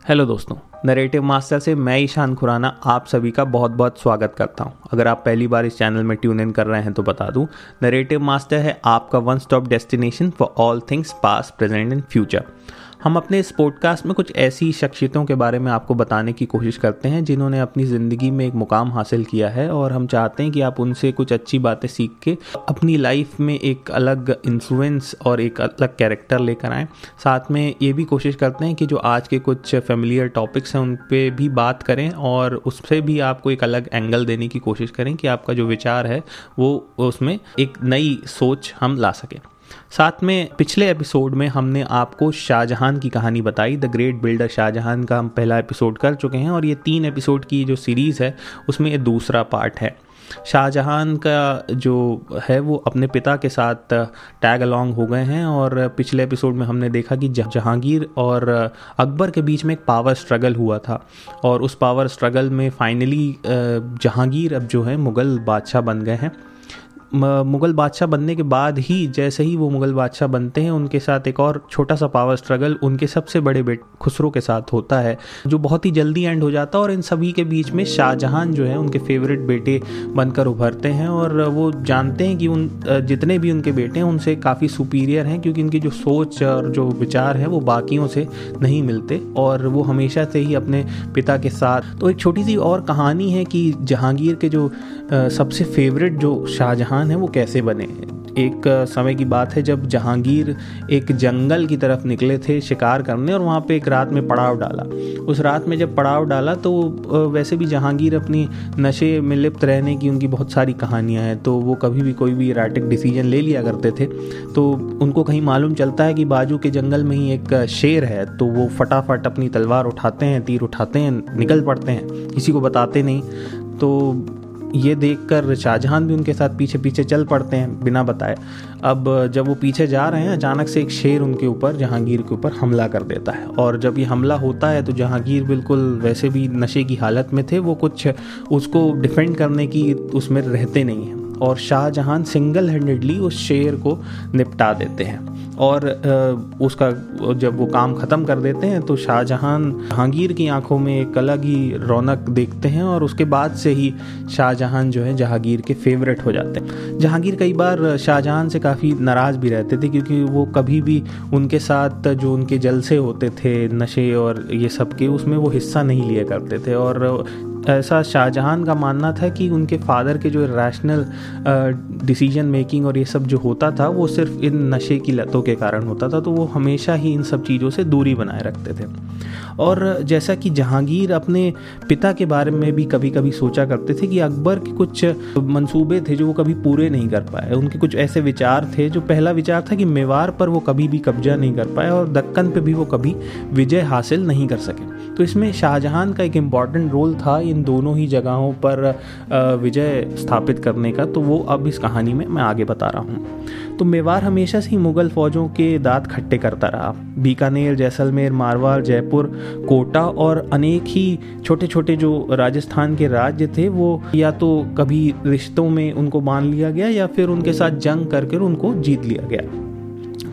Hello दोस्तों। Narrative master से मैं ईशान खुराना आप सभी का बहुत बहुत स्वागत करता हूँ। अगर आप पहली बार इस चैनल में ट्यून इन कर रहे हैं तो बता दूँ नरेटिव मास्टर है आपका one stop destination for all things past present and future हम अपने इस पॉडकास्ट में कुछ ऐसी शख्सियतों के बारे में आपको बताने की कोशिश करते हैं, जिन्होंने अपनी ज़िंदगी में एक मुकाम हासिल किया है, और हम चाहते हैं कि आप उनसे कुछ अच्छी बातें सीख के अपनी लाइफ में एक अलग इन्फ्लुएंस और एक अलग कैरेक्टर लेकर आएँ। साथ में ये भी कोशिश करते हैं कि जो आज के कुछ फेमिलियर टॉपिक्स हैं, उन पर भी बात करें, और उससे भी आपको एक अलग एंगल देने की कोशिश करें कि आपका जो विचार है, वो उसमें एक नई सोच हम ला सकें। साथ में पिछले एपिसोड में हमने आपको शाहजहां की कहानी बताई द ग्रेट बिल्डर शाहजहां का हम पहला एपिसोड कर चुके हैं और ये तीन एपिसोड की जो सीरीज़ है, उसमें ये दूसरा पार्ट है। शाहजहां का जो है, वो अपने पिता के साथ टैग अलॉन्ग हो गए हैं और पिछले एपिसोड में हमने देखा कि जहांगीर और अकबर के बीच में एक पावर स्ट्रगल हुआ था और उस पावर स्ट्रगल में फाइनली जहांगीर अब जो है, मुग़ल बादशाह बन गए हैं। मुग़ल बादशाह बनने के बाद ही जैसे ही वो मुग़ल बादशाह बनते हैं, उनके साथ एक और छोटा सा पावर स्ट्रगल उनके सबसे बड़े बेटे, खुसरो के साथ होता है, जो बहुत ही जल्दी एंड हो जाता है और इन सभी के बीच में शाहजहां जो है, उनके फेवरेट बेटे बनकर उभरते हैं और वो जानते हैं कि उन, जितने भी उनके बेटे हैं, उनसे काफ़ी सुपीरियर हैं क्योंकि इनकी जो सोच और जो विचार है, वो बाकियों से नहीं मिलते और वो हमेशा से ही अपने पिता के साथ। तो एक छोटी सी और कहानी है कि जहांगीर के जो सबसे फेवरेट जो शाहजहां इंसान है, वो कैसे बने? एक समय की बात है जब जहांगीर एक जंगल की तरफ़ निकले थे शिकार करने और वहाँ पे एक रात में पड़ाव डाला। उस रात में जब पड़ाव डाला तो वैसे भी जहांगीर अपनी नशे में लिप्त रहने की उनकी बहुत सारी कहानियाँ हैं तो वो कभी भी कोई भी राइटिक डिसीज़न ले लिया करते थे। तो उनको कहीं मालूम चलता है कि बाजू के जंगल में ही एक शेर है तो वो फटाफट अपनी तलवार उठाते हैं, तीर उठाते हैं, निकल पड़ते हैं, किसी को बताते नहीं। तो ये देख कर शाहजहां भी उनके साथ पीछे पीछे चल पड़ते हैं बिना बताए। अब जब वो पीछे जा रहे हैं, अचानक से एक शेर उनके ऊपर, जहांगीर के ऊपर हमला कर देता है। और जब ये हमला होता है तो जहांगीर बिल्कुल वैसे भी नशे की हालत में थे, वो कुछ उसको डिफेंड करने की उसमें रहते नहीं हैं। और शाहजहां सिंगल हैंडेडली उस शेर को निपटा देते हैं। और उसका जब वो काम ख़त्म कर देते हैं तो शाहजहां जहांगीर की आँखों में एक अलग ही रौनक देखते हैं और उसके बाद से ही शाहजहां जो है जहांगीर के फेवरेट हो जाते हैं। जहांगीर कई बार शाहजहां से काफ़ी नाराज़ भी रहते थे क्योंकि वो कभी भी उनके साथ जो उनके जलसे होते थे, नशे और ये सब के, उसमें वो हिस्सा नहीं लिया करते थे और ऐसा शाहजहां का मानना था कि उनके फादर के जो रैशनल डिसीज़न मेकिंग और ये सब जो होता था, वो सिर्फ़ इन नशे की लतों के कारण होता था तो वो हमेशा ही इन सब चीज़ों से दूरी बनाए रखते थे। और जैसा कि जहांगीर अपने पिता के बारे में भी कभी कभी सोचा करते थे कि अकबर के कुछ मंसूबे थे जो वो कभी पूरे नहीं कर पाए। उनके कुछ ऐसे विचार थे, जो पहला विचार था कि मेवाड़ पर वो कभी भी कब्जा नहीं कर पाए और दक्कन पर भी वो कभी विजय हासिल नहीं कर सके। तो इसमें शाहजहां का एक इंपॉर्टेंट रोल था इन दोनों ही जगहों पर विजय स्थापित करने का तो वो अब इस कहानी में मैं आगे बता रहा हूँ। तो मेवाड़ हमेशा से ही मुगल फौजों के दांत खट्टे करता रहा। बीकानेर, जैसलमेर, मारवाड़, जयपुर, कोटा और अनेक ही छोटे छोटे जो राजस्थान के राज्य थे, वो या तो कभी रिश्तों में उनको मान लिया गया या फिर उनके साथ जंग करके उनको जीत लिया गया।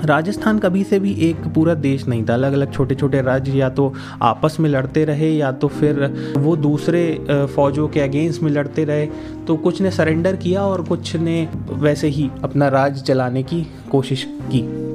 राजस्थान कभी से भी एक पूरा देश नहीं था। अलग अलग छोटे छोटे राज्य या तो आपस में लड़ते रहे या तो फिर वो दूसरे फौजों के अगेंस्ट में लड़ते रहे। तो कुछ ने सरेंडर किया और कुछ ने वैसे ही अपना राज चलाने की कोशिश की।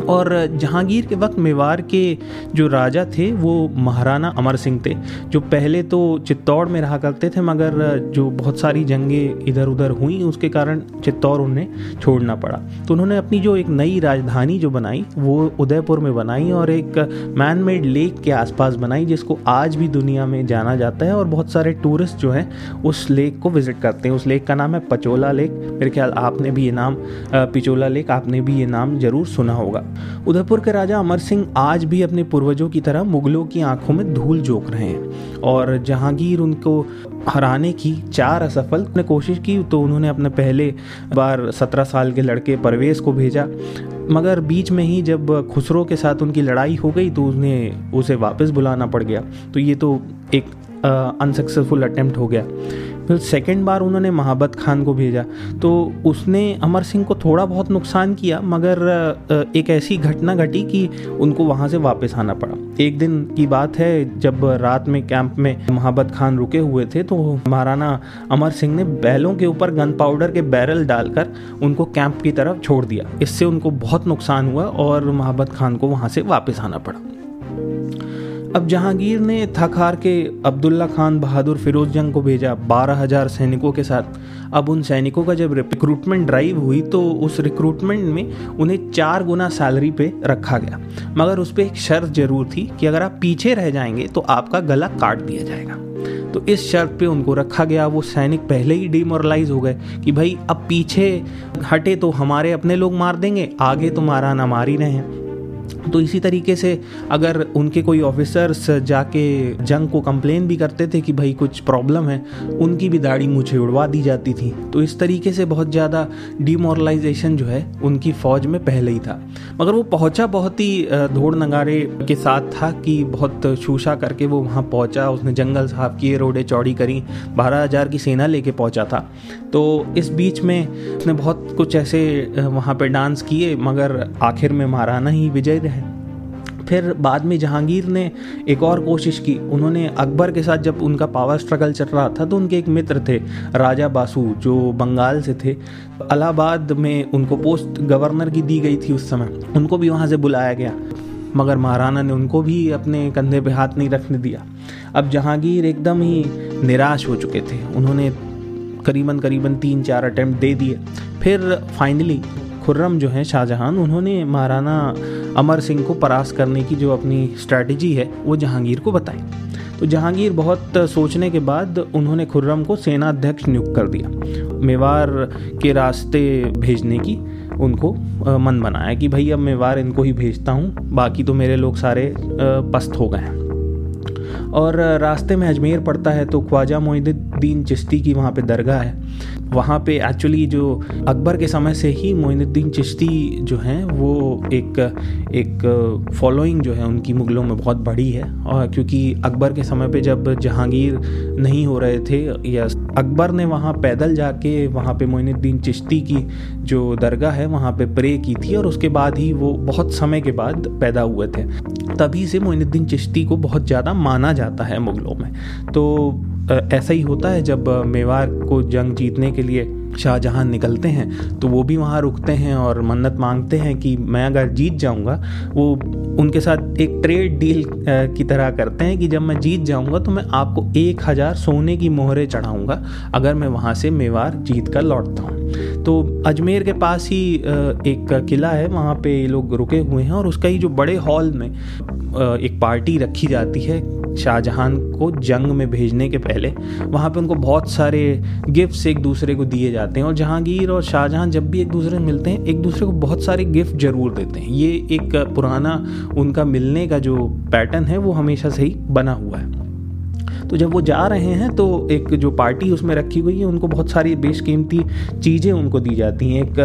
और जहांगीर के वक्त मेवाड़ के जो राजा थे, वो महाराणा अमर सिंह थे, जो पहले तो चित्तौड़ में रहा करते थे, मगर जो बहुत सारी जंगें इधर उधर हुई, उसके कारण चित्तौड़ उन्हें छोड़ना पड़ा। तो उन्होंने अपनी जो एक नई राजधानी जो बनाई, वो उदयपुर में बनाई और एक मैन मेड लेक के आसपास बनाई, जिसको आज भी दुनिया में जाना जाता है और बहुत सारे टूरिस्ट जो हैं, उस लेक को विज़िट करते हैं। उस लेक का नाम है पचोला लेक मेरे ख्याल आपने भी ये नाम पिचोला लेक आपने भी ये नाम ज़रूर सुना होगा। उदयपुर के राजा अमर सिंह आज भी अपने पूर्वजों की तरह मुगलों की आँखों में धूल झोंक रहे हैं और जहांगीर उनको हराने की चार असफल ने कोशिश की तो उन्होंने अपने पहले बार सत्रह साल के लड़के परवेज को भेजा। मगर बीच में ही जब खुसरो के साथ उनकी लड़ाई हो गई तो उन्हें उसे वापस बुलाना पड़ गया। तो ये तो एक अनसक्सेसफुल अटेम्प्ट हो गया। फिर सेकेंड बार उन्होंने महाबत खान को भेजा। तो उसने अमर सिंह को थोड़ा बहुत नुकसान किया, मगर एक ऐसी घटना घटी कि उनको वहाँ से वापस आना पड़ा। एक दिन की बात है, जब रात में कैंप में महाबत खान रुके हुए थे तो महाराणा अमर सिंह ने बैलों के ऊपर गन पाउडर के बैरल डालकर उनको कैंप की तरफ़ छोड़ दिया। इससे उनको बहुत नुकसान हुआ और महाबत खान को वहाँ से वापस आना पड़ा। अब जहांगीर ने थक हार के अब्दुल्ला खान बहादुर फिरोज जंग को भेजा बारह हज़ार सैनिकों के साथ। अब उन सैनिकों का जब रिक्रूटमेंट ड्राइव हुई तो उस रिक्रूटमेंट में उन्हें चार गुना सैलरी पे रखा गया। मगर उस पर एक शर्त ज़रूर थी कि अगर आप पीछे रह जाएँगे तो आपका गला काट दिया जाएगा। तो इस शर्त पे उनको रखा गया। वो सैनिक पहले ही डिमोरलाइज हो गए कि भाई, अब पीछे हटे तो हमारे अपने लोग मार देंगे, आगे तो मारा ना मार ही रहे हैं। तो इसी तरीके से अगर उनके कोई ऑफिसर्स जाके जंग को कंप्लेन भी करते थे कि भाई कुछ प्रॉब्लम है, उनकी भी दाढ़ी मुझे उड़वा दी जाती थी। तो इस तरीके से बहुत ज़्यादा डिमोरलाइजेशन जो है, उनकी फ़ौज में पहले ही था। मगर वो पहुँचा बहुत ही धोड़ नगारे के साथ था कि बहुत शूशा करके वो वहाँ पहुँचा। उसने जंगल साफ़ किए, रोडे चौड़ी करी, बारह हज़ार की सेना लेके पहुँचा था। तो इस बीच में उसने बहुत कुछ ऐसे वहाँ पे डांस किए, मगर आखिर में महाराणा ही विजय रहे फिर बाद में जहांगीर ने एक और कोशिश की। उन्होंने अकबर के साथ जब उनका पावर स्ट्रगल चल रहा था तो उनके एक मित्र थे, राजा बासु, जो बंगाल से थे। अलाहाबाद में उनको पोस्ट गवर्नर की दी गई थी उस समय। उनको भी वहाँ से बुलाया गया। मगर महाराणा ने उनको भी अपने कंधे पे हाथ नहीं रखने दिया। अब जहांगीर एकदम ही निराश हो चुके थे। उन्होंने करीबन करीबन तीन चार अटैम्प्ट दे दिए। फिर फाइनली खुर्रम जो हैं शाहजहां, उन्होंने महाराणा अमर सिंह को परास करने की जो अपनी स्ट्रैटेजी है, वो जहांगीर को बताई। तो जहांगीर बहुत सोचने के बाद उन्होंने खुर्रम को सेना अध्यक्ष नियुक्त कर दिया। मेवार के रास्ते भेजने की उनको मन बनाया कि भाई अब मेवार इनको ही भेजता हूँ, बाकी तो मेरे लोग सारे पस्त हो गए हैं। और रास्ते में अजमेर पड़ता है तो ख्वाजा मोइनुद्दीन चिश्ती की वहाँ पे दरगाह है। वहाँ पे एक्चुअली जो अकबर के समय से ही मोइनुद्दीन चिश्ती जो हैं, वो एक एक फॉलोइंग जो है उनकी मुग़लों में बहुत बड़ी है। और क्योंकि अकबर के समय पे जब जहांगीर नहीं हो रहे थे, या अकबर ने वहाँ पैदल जाके वहाँ पे मोइनुद्दीन चिश्ती की जो दरगाह है, वहाँ पे प्रे की थी और उसके बाद ही वो बहुत समय के बाद पैदा हुए थे। तभी से मोइनुद्दीन चिश्ती को बहुत ज़्यादा माना जाता है मुग़लों में। तो ऐसा ही होता है जब मेवाड़ को जंग जीतने के लिए शाहजहां निकलते हैं तो वो भी वहाँ रुकते हैं और मन्नत मांगते हैं कि मैं अगर जीत जाऊँगा, वो उनके साथ एक ट्रेड डील की तरह करते हैं कि जब मैं जीत जाऊँगा तो मैं आपको एक हज़ार सोने की मोहरें चढ़ाऊँगा, अगर मैं वहाँ से मेवाड़ जीत कर लौटता हूँ। तो अजमेर के पास ही एक किला है, वहाँ पे लोग रुके हुए हैं और उसका ही जो बड़े हॉल में एक पार्टी रखी जाती है शाहजहां को जंग में भेजने के पहले, वहाँ पे उनको बहुत सारे गिफ्ट्स एक दूसरे को दिए जाते हैं और जहांगीर और शाहजहां जब भी एक दूसरे से मिलते हैं, एक दूसरे को बहुत सारे गिफ्ट ज़रूर देते हैं। ये एक पुराना उनका मिलने का जो पैटर्न है, वो हमेशा से ही बना हुआ है। तो जब वो जा रहे हैं तो एक जो पार्टी उसमें रखी हुई है, उनको बहुत सारी बेशकीमती चीज़ें उनको दी जाती हैं। एक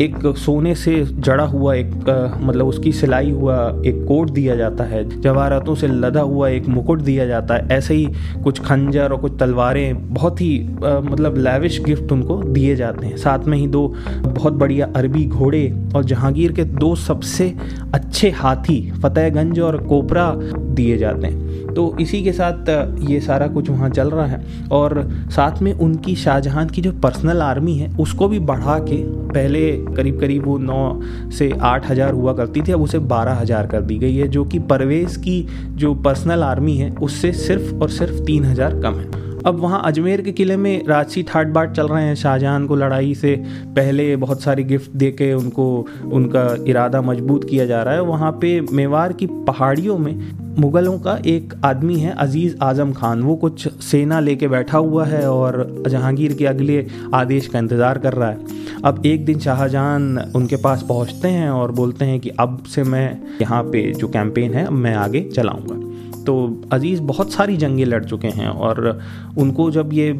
एक सोने से जड़ा हुआ एक मतलब उसकी सिलाई हुआ एक कोट दिया जाता है, जवाहरातों से लदा हुआ एक मुकुट दिया जाता है। ऐसे ही कुछ खंजर और कुछ तलवारें बहुत ही मतलब लेविश गिफ्ट उनको दिए जाते हैं। साथ में ही दो बहुत बढ़िया अरबी घोड़े और जहांगीर के दो सबसे अच्छे हाथी, फतेहगंज और कोपरा दिए जाते हैं। तो इसी के साथ ये सारा कुछ वहाँ चल रहा है और साथ में उनकी शाहजहाँ की जो पर्सनल आर्मी है, उसको भी बढ़ा के पहले करीब करीब वो नौ से आठ हज़ार हुआ करती थी, अब उसे बारह हज़ार कर दी गई है, जो कि परवेज़ की जो पर्सनल आर्मी है, उससे सिर्फ़ और सिर्फ़ तीन हज़ार कम है। अब वहाँ अजमेर के किले में राजसी ठाट बाट चल रहे हैं। शाहजहां को लड़ाई से पहले बहुत सारी गिफ्ट दे के उनको, उनका इरादा मज़बूत किया जा रहा है। वहाँ पे मेवाड़ की पहाड़ियों में मुग़लों का एक आदमी है अज़ीज़ आज़म खान। वो कुछ सेना लेके बैठा हुआ है और जहांगीर के अगले आदेश का इंतज़ार कर रहा है। अब एक दिन शाहजहां उनके पास पहुँचते हैं और बोलते हैं कि अब से मैं यहाँ पे जो कैंपेन है मैं आगे चलाऊँगा। तो अज़ीज़, बहुत सारी जंगें लड़ चुके हैं और उनको जब ये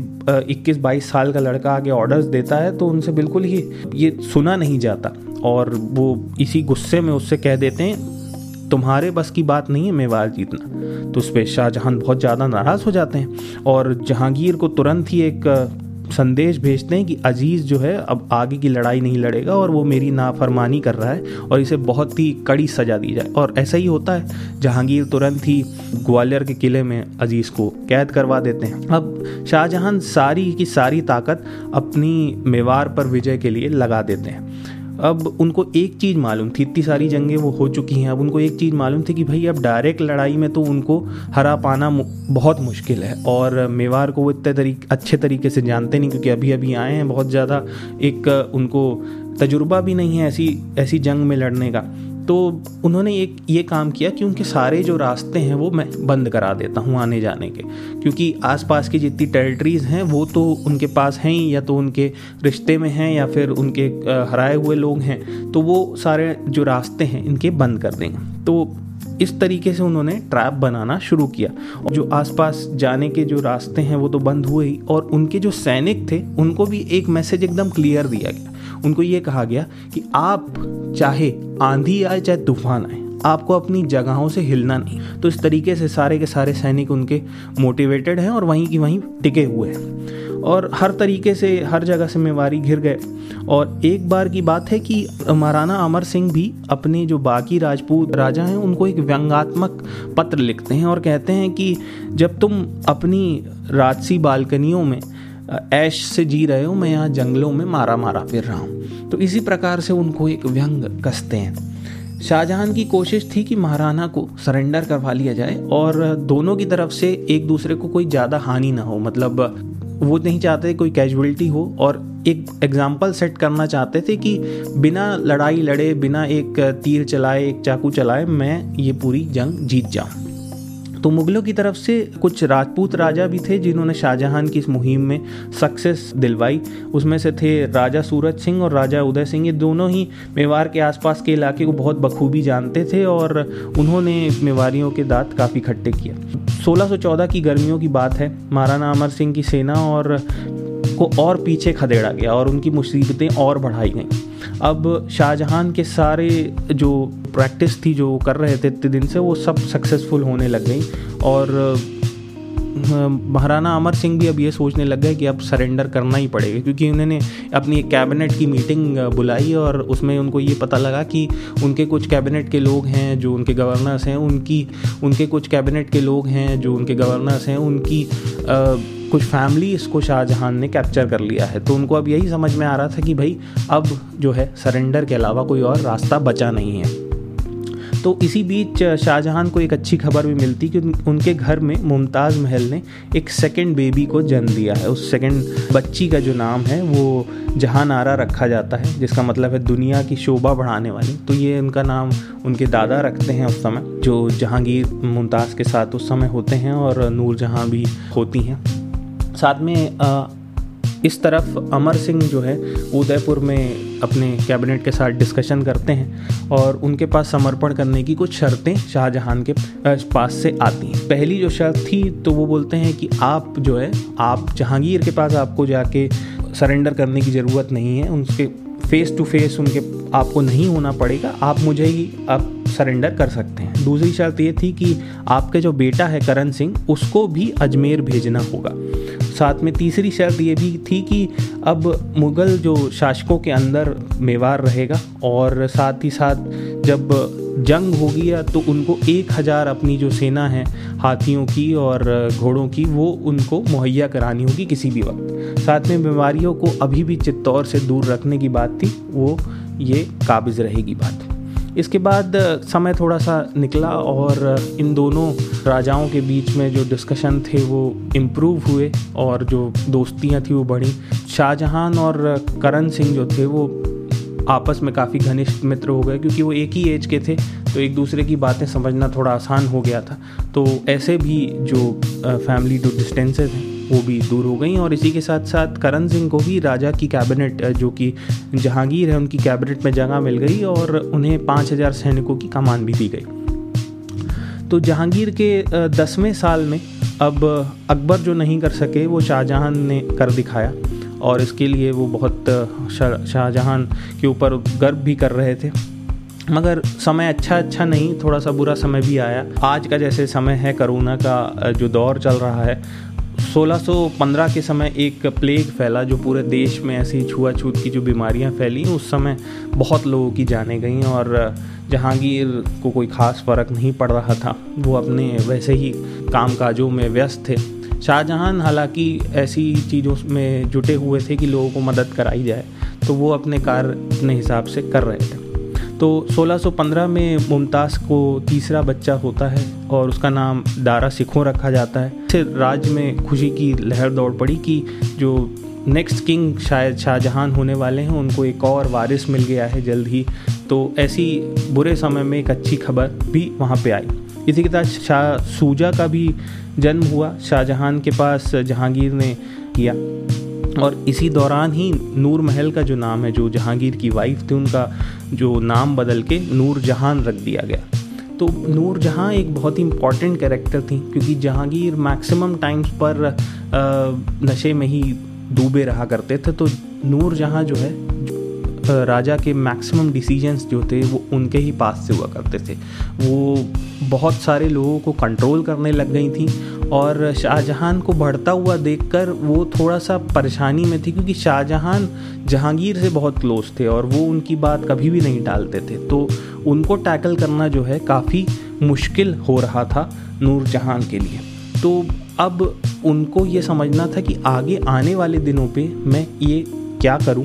21-22 साल का लड़का आगे ऑर्डर्स देता है तो उनसे बिल्कुल ही ये सुना नहीं जाता। और वो इसी गुस्से में उससे कह देते हैं, तुम्हारे बस की बात नहीं है मेवाड़ जीतना। तो उस पर शाहजहां बहुत ज़्यादा नाराज़ हो जाते हैं। और जहांगीर को तुरंत ही एक संदेश भेजते हैं कि अज़ीज़ जो है अब आगे की लड़ाई नहीं लड़ेगा और वो मेरी नाफरमानी कर रहा है और इसे बहुत ही कड़ी सज़ा दी जाए। और ऐसा ही होता है, जहांगीर तुरंत ही ग्वालियर के किले में अज़ीज़ को कैद करवा देते हैं। अब शाहजहां सारी की सारी ताकत अपनी मेवार पर विजय के लिए लगा देते हैं। अब उनको एक चीज़ मालूम थी, इतनी सारी जंगें वो हो चुकी हैं, अब उनको एक चीज़ मालूम थी कि भाई अब डायरेक्ट लड़ाई में तो उनको हरा पाना बहुत मुश्किल है। और मेवाड़ को वो इतने तरीके, अच्छे तरीके से जानते नहीं, क्योंकि अभी अभी आए हैं, बहुत ज़्यादा एक उनको तजुर्बा भी नहीं है ऐसी ऐसी जंग में लड़ने का। तो उन्होंने एक ये काम किया कि उनके सारे जो रास्ते हैं वो मैं बंद करा देता हूँ आने जाने के। क्योंकि आसपास की जितनी टेरिटरीज़ हैं, वो तो उनके पास हैं या तो उनके रिश्ते में हैं, या फिर उनके हराए हुए लोग हैं तो वो सारे जो रास्ते हैं इनके बंद कर देंगे। तो इस तरीके से उन्होंने ट्रैप बनाना शुरू किया। और जो आसपास जाने के जो रास्ते हैं वो तो बंद हुए ही, और उनके जो सैनिक थे, उनको भी एक मैसेज एकदम क्लियर दिया गया। उनको ये कहा गया कि आप चाहे आंधी आए, चाहे तूफ़ान आए, आपको अपनी जगहों से हिलना नहीं। तो इस तरीके से सारे के सारे सैनिक उनके मोटिवेटेड हैं और वहीं की वहीं टिके हुए हैं। और हर तरीके से, हर जगह से मेवारी घिर गए। और एक बार की बात है कि महाराणा अमर सिंह भी अपने जो बाकी राजपूत राजा हैं, उनको एक व्यंगात्मक पत्र लिखते हैं और कहते हैं कि जब तुम अपनी राजसी बालकनियों में ऐश से जी रहे हो, मैं यहाँ जंगलों में मारा मारा फिर रहा हूँ। तो इसी प्रकार से उनको एक व्यंग कसते हैं। शाहजहां की कोशिश थी कि महाराणा को सरेंडर करवा लिया जाए और दोनों की तरफ़ से एक दूसरे को कोई ज़्यादा हानि ना हो। मतलब वो नहीं चाहते कोई कैजुअलिटी हो और एक एग्ज़ाम्पल सेट करना चाहते थे कि बिना लड़ाई लड़े, बिना एक तीर चलाए, एक चाकू चलाए, मैं ये पूरी जंग जीत जाऊँ। तो मुगलों की तरफ़ से कुछ राजपूत राजा भी थे जिन्होंने शाहजहां की इस मुहिम में सक्सेस दिलवाई। उसमें से थे राजा सूरज सिंह और राजा उदय सिंह। ये दोनों ही मेवाड़ के आसपास के इलाके को बहुत बखूबी जानते थे और उन्होंने मेवाड़ियों के दांत काफ़ी खट्टे किए। 1614 की गर्मियों की बात है। महाराणा अमर सिंह की सेना और को और पीछे खदेड़ा गया और उनकी मुसीबतें और बढ़ाई गई। अब शाहजहां के सारे जो प्रैक्टिस थी जो कर रहे थे इतने दिन से वो सब सक्सेसफुल होने लग गई। और महाराणा अमर सिंह भी अब ये सोचने लग गए कि अब सरेंडर करना ही पड़ेगा क्योंकि उन्होंने अपनी एक कैबिनेट की मीटिंग बुलाई और उसमें उनको ये पता लगा कि उनके कुछ कैबिनेट के लोग हैं जो उनके गवर्नर्स हैं उनकी उनके कुछ कैबिनेट के लोग हैं जो उनके गवर्नर्स हैं उनकी आ, कुछ फैमिली इसको शाहजहां ने कैप्चर कर लिया है। तो उनको अब यही समझ में आ रहा था कि भाई, अब जो है सरेंडर के अलावा कोई और रास्ता बचा नहीं है। तो इसी बीच शाहजहां को एक अच्छी खबर भी मिलती कि उनके घर में मुमताज़ महल ने एक सेकेंड बेबी को जन्म दिया है। उस सेकेंड बच्ची का जो नाम है, वो जहाँ नारा रखा जाता है, जिसका मतलब है दुनिया की शोभा बढ़ाने वाली। तो ये उनका नाम उनके दादा रखते हैं उस समय, जो जहांगीर मुमताज़ के साथ उस समय होते हैं और नूर जहाँ भी होती हैं। साथ में आ, इस तरफ़ अमर सिंह जो है उदयपुर में अपने कैबिनेट के साथ डिस्कशन करते हैं और उनके पास समर्पण करने की कुछ शर्तें शाहजहां के पास से आती हैं। पहली जो शर्त थी तो वो बोलते हैं कि आप जो है आप जहांगीर के पास आपको जाके सरेंडर करने की ज़रूरत नहीं है उनके फेस टू फेस उनके आपको नहीं होना पड़ेगा आप मुझे ही आप सरेंडर कर सकते हैं। दूसरी शर्त ये थी कि आपके जो बेटा है करण सिंह, उसको भी अजमेर भेजना होगा। साथ में तीसरी शर्त ये भी थी कि अब मुग़ल जो शासकों के अंदर मेवार रहेगा और साथ ही साथ जब जंग होगी या तो उनको एक हज़ार अपनी जो सेना है, हाथियों की और घोड़ों की, वो उनको मुहैया करानी होगी किसी भी वक्त। साथ में बीमारियों को अभी भी चित्तौर से दूर रखने की बात थी, वो ये काबिज रहेगी बात। इसके बाद समय थोड़ा सा निकला और इन दोनों राजाओं के बीच में जो डिस्कशन थे वो इम्प्रूव हुए और जो दोस्तियाँ थी वो बढ़ी। शाहजहां और करण सिंह जो थे वो आपस में काफ़ी घनिष्ठ मित्र हो गए क्योंकि वो एक ही एज के थे तो एक दूसरे की बातें समझना थोड़ा आसान हो गया था। तो ऐसे भी जो फैमिली जो डिस्टेंसेज हैं वो भी दूर हो गई और इसी के साथ साथ करण सिंह को भी राजा की कैबिनेट जो कि जहांगीर है, उनकी कैबिनेट में जगह मिल गई और उन्हें पाँच हज़ार सैनिकों की कमान भी दी गई। तो जहांगीर के दसवें साल में अब अकबर जो नहीं कर सके, वो शाहजहां ने कर दिखाया और इसके लिए वो बहुत शाहजहां के ऊपर गर्व भी कर रहे थे। मगर समय अच्छा अच्छा नहीं, थोड़ा सा बुरा समय भी आया। आज का जैसे समय है, करोना का जो दौर चल रहा है 1615 के समय एक प्लेग फैला जो पूरे देश में ऐसी छुआछूत की जो बीमारियाँ फैली, उस समय बहुत लोगों की जाने गई और जहांगीर को कोई ख़ास फ़र्क नहीं पड़ रहा था। वो अपने वैसे ही काम काजों में व्यस्त थे। शाहजहां हालाँकि ऐसी चीज़ों में जुटे हुए थे कि लोगों को मदद कराई जाए तो वो अपने कार्य अपने हिसाब से कर रहे थे। तो 1615 में मुमताज़ को तीसरा बच्चा होता है और उसका नाम दारा सिखों रखा जाता है। फिर राज्य में खुशी की लहर दौड़ पड़ी कि जो नेक्स्ट किंग शायद शाहजहां होने वाले हैं, उनको एक और वारिस मिल गया है जल्द ही। तो ऐसी बुरे समय में एक अच्छी खबर भी वहाँ पे आई। इसी के साथ शाह सूजा का भी जन्म हुआ। शाहजहां के पास जहांगीर ने किया। और इसी दौरान ही नूर महल का जो नाम है, जो जहांगीर की वाइफ थी, उनका जो नाम बदल के नूर जहान रख दिया गया। तो नूर जहाँ एक बहुत ही इंपॉर्टेंट कैरेक्टर थी, क्योंकि जहांगीर मैक्सिमम टाइम्स पर नशे में ही डूबे रहा करते थे। तो नूर जहाँ जो है राजा के मैक्सिमम डिसीजंस जो थे, वो उनके ही पास से हुआ करते थे। वो बहुत सारे लोगों को कंट्रोल करने लग गई थी और शाहजहां को बढ़ता हुआ देखकर वो थोड़ा सा परेशानी में थी क्योंकि शाहजहां जहांगीर से बहुत क्लोज थे और वो उनकी बात कभी भी नहीं टालते थे। तो उनको टैकल करना जो है, काफ़ी मुश्किल हो रहा था नूर जहाँ के लिए। तो अब उनको ये समझना था कि आगे आने वाले दिनों पे मैं ये क्या करूँ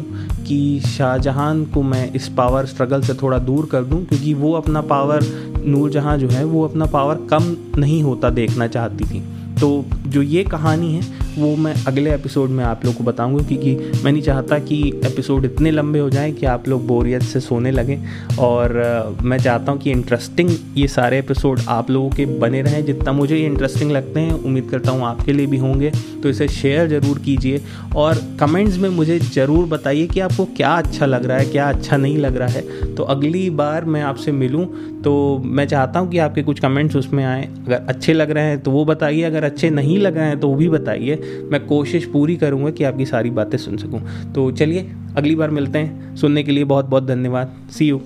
कि शाहजहां को मैं इस पावर स्ट्रगल से थोड़ा दूर कर दूँ, क्योंकि वो अपना पावर नूरजहाँ जो है, वो अपना पावर कम नहीं होता देखना चाहती थी। तो जो ये कहानी है वो मैं अगले एपिसोड में आप लोग को बताऊँगा, क्योंकि मैं नहीं चाहता कि एपिसोड इतने लंबे हो जाएँ कि आप लोग बोरियत से सोने लगें। और मैं चाहता हूँ कि इंटरेस्टिंग ये सारे एपिसोड आप लोगों के बने रहें। जितना मुझे ये इंटरेस्टिंग लगते हैं, उम्मीद करता हूँ आपके लिए भी होंगे। तो इसे शेयर ज़रूर कीजिए। और कमेंट्स में मुझे ज़रूर बताइए कि आपको क्या अच्छा लग रहा है, क्या अच्छा नहीं लग रहा है। तो अगली बार मैं आपसे मिलूँ तो मैं चाहता हूँ कि आपके कुछ कमेंट्स उसमें आएँ। अगर अच्छे लग रहे हैं तो वो बताइए। अगर अच्छे नहीं लग रहे हैं तो वो भी बताइए। मैं कोशिश पूरी करूँगा कि आपकी सारी बातें सुन सकूँ। तो चलिए, अगली बार मिलते हैं। सुनने के लिए बहुत बहुत धन्यवाद। सी यू